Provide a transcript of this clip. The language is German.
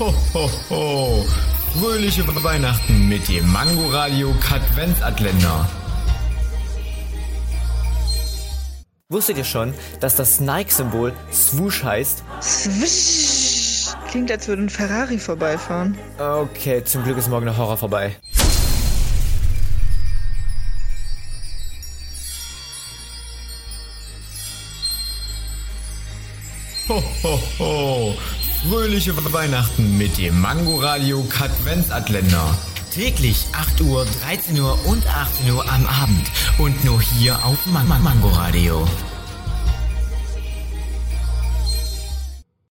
Ho, ho, ho. Fröhliche Weihnachten mit dem Mangoradio Katwenzatländer. Wusstet ihr schon, dass das Nike-Symbol Swoosh heißt? Swish. Klingt, als würde ein Ferrari vorbeifahren. Okay, zum Glück ist morgen der Horror vorbei. Ho, ho, ho. Fröhliche Weihnachten mit dem Mangoradio Katwenzatländer. Täglich 8 Uhr, 13 Uhr und 18 Uhr am Abend. Und nur hier auf Man Man Mangoradio.